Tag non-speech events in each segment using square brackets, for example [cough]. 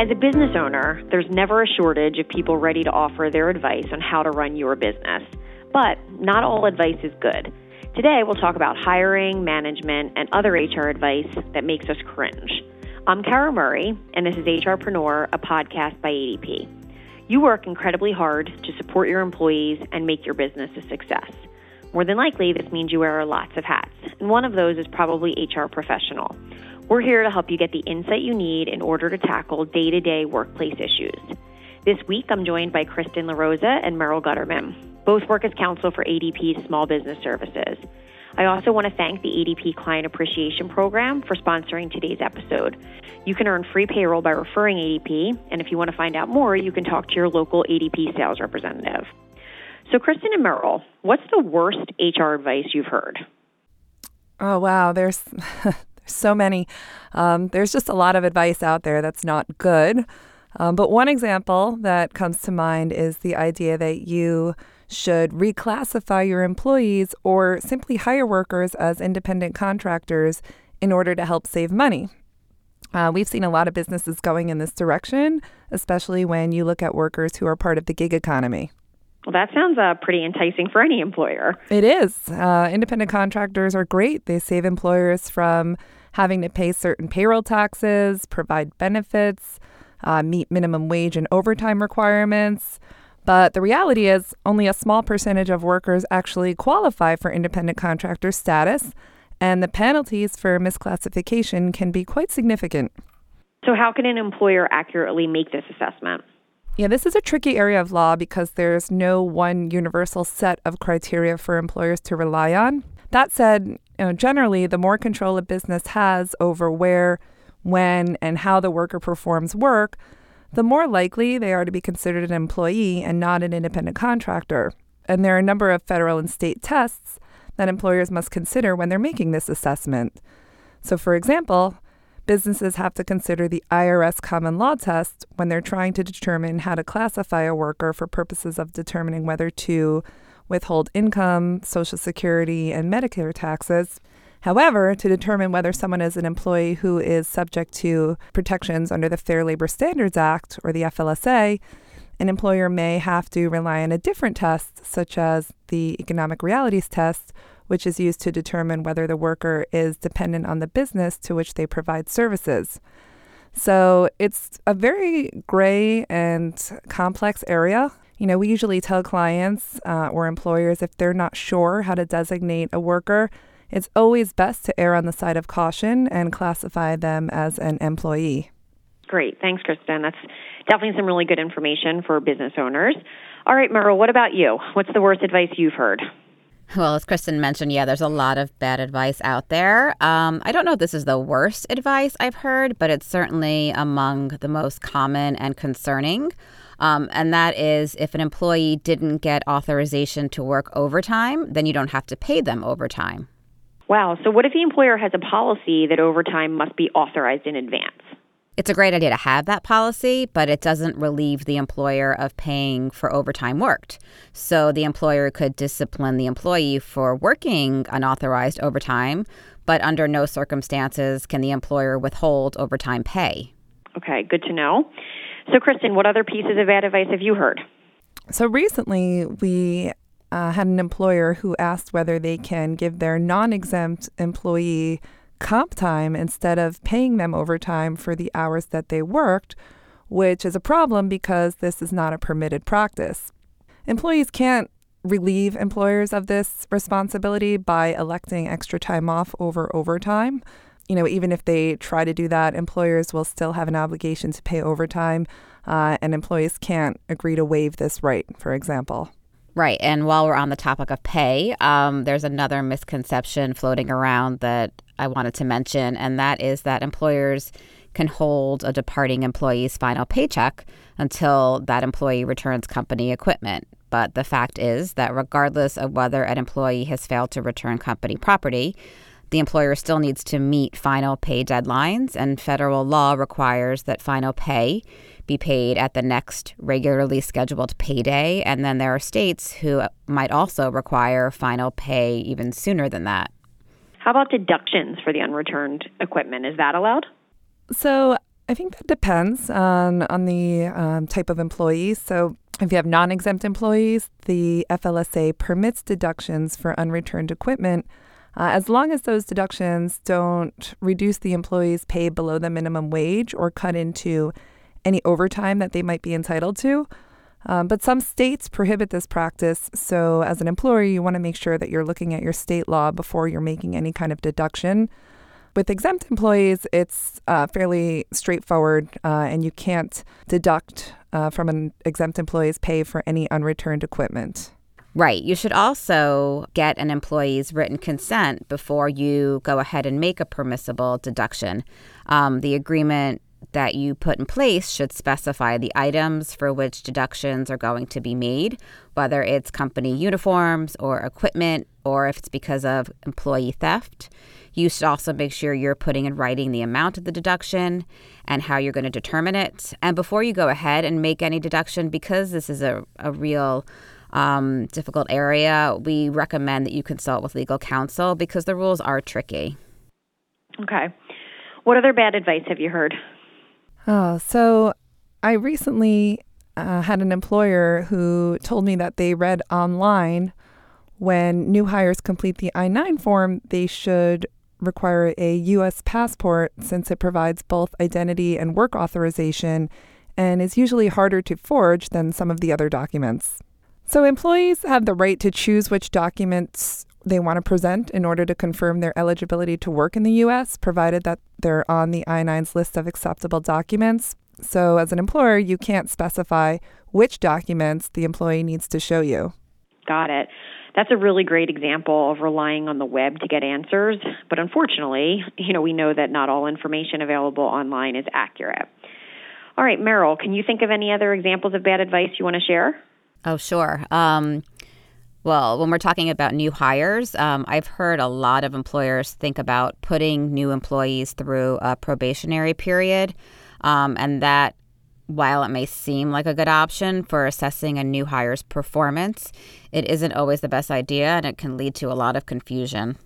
As a business owner, there's never a shortage of people ready to offer their advice on how to run your business. But not all advice is good. Today, we'll talk about hiring, management, and other HR advice that makes us cringe. I'm Kara Murray, and this is HRpreneur, a podcast by ADP. You work incredibly hard to support your employees and make your business a success. More than likely, this means you wear lots of hats, and one of those is probably HR professional. We're here to help you get the insight you need in order to tackle day to day workplace issues. This week, I'm joined by Kristen LaRosa and Merrill Gutterman. Both work as counsel for ADP's Small Business Services. I also want to thank the ADP Client Appreciation Program for sponsoring today's episode. You can earn free payroll by referring ADP, and if you want to find out more, you can talk to your local ADP sales representative. So, Kristen and Merrill, what's the worst HR advice you've heard? Oh, wow. There's [laughs] so many. Um, there's just a lot of advice out there that's not good. Um, but one example that comes to mind is the idea that you should reclassify your employees or simply hire workers as independent contractors in order to help save money. Uh, we've seen a lot of businesses going in this direction, especially when you look at workers who are part of the gig economy. Well, that sounds uh, pretty enticing for any employer. It is. Uh, independent contractors are great. They save employers from having to pay certain payroll taxes, provide benefits, uh, meet minimum wage and overtime requirements. But the reality is, only a small percentage of workers actually qualify for independent contractor status, and the penalties for misclassification can be quite significant. So, how can an employer accurately make this assessment? Yeah, this is a tricky area of law because there's no one universal set of criteria for employers to rely on. That said, you know, generally, the more control a business has over where, when, and how the worker performs work, the more likely they are to be considered an employee and not an independent contractor. And there are a number of federal and state tests that employers must consider when they're making this assessment. So, for example, businesses have to consider the IRS common law test when they're trying to determine how to classify a worker for purposes of determining whether to withhold income, Social Security, and Medicare taxes. However, to determine whether someone is an employee who is subject to protections under the Fair Labor Standards Act or the FLSA, an employer may have to rely on a different test, such as the economic realities test, which is used to determine whether the worker is dependent on the business to which they provide services. So it's a very gray and complex area. You know, we usually tell clients uh, or employers if they're not sure how to designate a worker, it's always best to err on the side of caution and classify them as an employee. Great. Thanks, Kristen. That's definitely some really good information for business owners. All right, Merrill, what about you? What's the worst advice you've heard? Well, as Kristen mentioned, yeah, there's a lot of bad advice out there. Um, I don't know if this is the worst advice I've heard, but it's certainly among the most common and concerning. Um, and that is if an employee didn't get authorization to work overtime, then you don't have to pay them overtime. Wow. So, what if the employer has a policy that overtime must be authorized in advance? It's a great idea to have that policy, but it doesn't relieve the employer of paying for overtime worked. So, the employer could discipline the employee for working unauthorized overtime, but under no circumstances can the employer withhold overtime pay. Okay, good to know. So, Kristen, what other pieces of bad advice have you heard? So, recently we uh, had an employer who asked whether they can give their non exempt employee comp time instead of paying them overtime for the hours that they worked, which is a problem because this is not a permitted practice. Employees can't relieve employers of this responsibility by electing extra time off over overtime you know, even if they try to do that, employers will still have an obligation to pay overtime, uh, and employees can't agree to waive this right, for example. Right. And while we're on the topic of pay, um, there's another misconception floating around that I wanted to mention, and that is that employers can hold a departing employee's final paycheck until that employee returns company equipment. But the fact is that regardless of whether an employee has failed to return company property, the employer still needs to meet final pay deadlines, and federal law requires that final pay be paid at the next regularly scheduled payday. And then there are states who might also require final pay even sooner than that. How about deductions for the unreturned equipment? Is that allowed? So, I think that depends on on the um, type of employee. So if you have non-exempt employees, the FLSA permits deductions for unreturned equipment uh, as long as those deductions don't reduce the employee's pay below the minimum wage or cut into any overtime that they might be entitled to. Um, but some states prohibit this practice. So, as an employer, you want to make sure that you're looking at your state law before you're making any kind of deduction. With exempt employees, it's uh, fairly straightforward, uh, and you can't deduct uh, from an exempt employee's pay for any unreturned equipment. Right. You should also get an employee's written consent before you go ahead and make a permissible deduction. Um, the agreement that you put in place should specify the items for which deductions are going to be made, whether it's company uniforms or equipment, or if it's because of employee theft. You should also make sure you're putting in writing the amount of the deduction and how you're going to determine it. And before you go ahead and make any deduction, because this is a, a real um, difficult area, we recommend that you consult with legal counsel because the rules are tricky. Okay. What other bad advice have you heard? Oh, so I recently uh, had an employer who told me that they read online when new hires complete the I 9 form, they should require a U.S. passport since it provides both identity and work authorization and is usually harder to forge than some of the other documents. So, employees have the right to choose which documents they want to present in order to confirm their eligibility to work in the U.S., provided that they're on the I 9's list of acceptable documents. So, as an employer, you can't specify which documents the employee needs to show you. Got it that's a really great example of relying on the web to get answers. But unfortunately, you know, we know that not all information available online is accurate. All right, Merrill, can you think of any other examples of bad advice you want to share? Oh, sure. Um, well, when we're talking about new hires, um, I've heard a lot of employers think about putting new employees through a probationary period, um, and that while it may seem like a good option for assessing a new hire's performance, it isn't always the best idea and it can lead to a lot of confusion.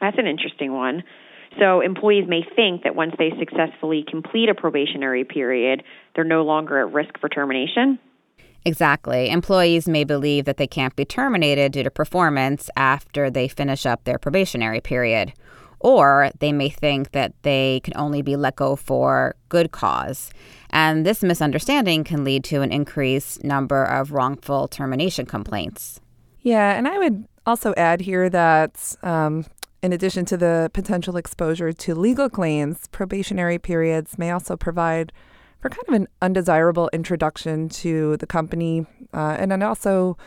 That's an interesting one. So, employees may think that once they successfully complete a probationary period, they're no longer at risk for termination. Exactly. Employees may believe that they can't be terminated due to performance after they finish up their probationary period. Or they may think that they can only be let go for good cause. And this misunderstanding can lead to an increased number of wrongful termination complaints. Yeah, and I would also add here that um, in addition to the potential exposure to legal claims, probationary periods may also provide for kind of an undesirable introduction to the company. Uh, and it also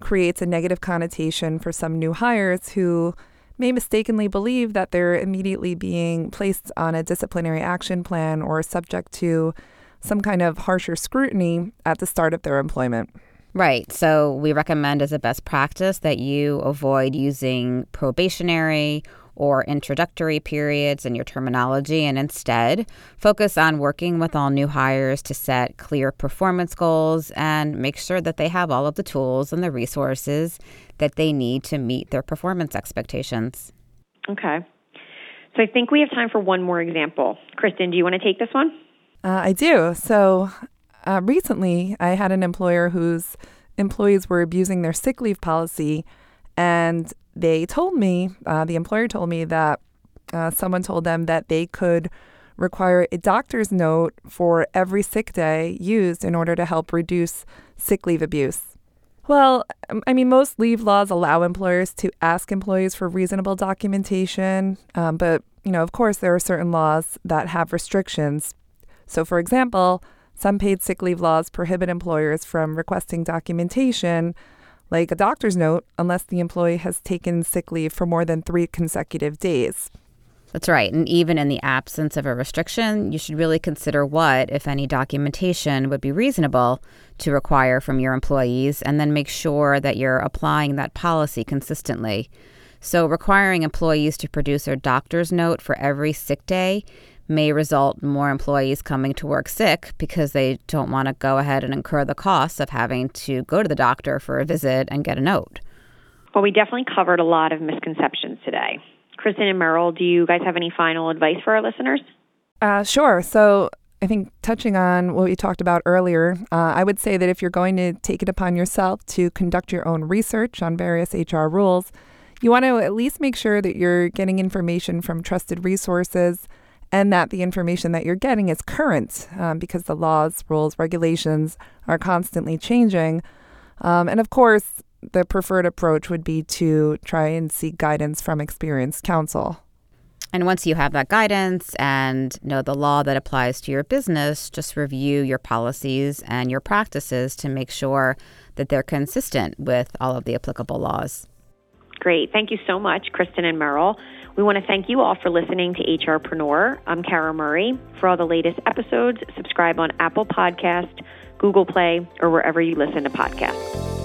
creates a negative connotation for some new hires who may mistakenly believe that they're immediately being placed on a disciplinary action plan or subject to some kind of harsher scrutiny at the start of their employment. Right. So we recommend as a best practice that you avoid using probationary or introductory periods in your terminology and instead focus on working with all new hires to set clear performance goals and make sure that they have all of the tools and the resources that they need to meet their performance expectations. Okay. So I think we have time for one more example. Kristen, do you want to take this one? Uh, I do. So uh, recently, I had an employer whose employees were abusing their sick leave policy, and they told me, uh, the employer told me that uh, someone told them that they could require a doctor's note for every sick day used in order to help reduce sick leave abuse. Well, um, I mean, most leave laws allow employers to ask employees for reasonable documentation, um, but you know, of course, there are certain laws that have restrictions. So, for example, some paid sick leave laws prohibit employers from requesting documentation, like a doctor's note, unless the employee has taken sick leave for more than three consecutive days. That's right. And even in the absence of a restriction, you should really consider what, if any, documentation would be reasonable to require from your employees and then make sure that you're applying that policy consistently. So, requiring employees to produce a doctor's note for every sick day may result in more employees coming to work sick because they don't want to go ahead and incur the costs of having to go to the doctor for a visit and get a note. Well, we definitely covered a lot of misconceptions today. Kristen and Merrill, do you guys have any final advice for our listeners? Uh, sure. So, I think touching on what we talked about earlier, uh, I would say that if you're going to take it upon yourself to conduct your own research on various HR rules, you want to at least make sure that you're getting information from trusted resources and that the information that you're getting is current um, because the laws, rules, regulations are constantly changing. Um, and of course, the preferred approach would be to try and seek guidance from experienced counsel. And once you have that guidance and know the law that applies to your business, just review your policies and your practices to make sure that they're consistent with all of the applicable laws. Great. Thank you so much, Kristen and Merrill. We want to thank you all for listening to HRpreneur. I'm Kara Murray. For all the latest episodes, subscribe on Apple Podcast, Google Play, or wherever you listen to podcasts.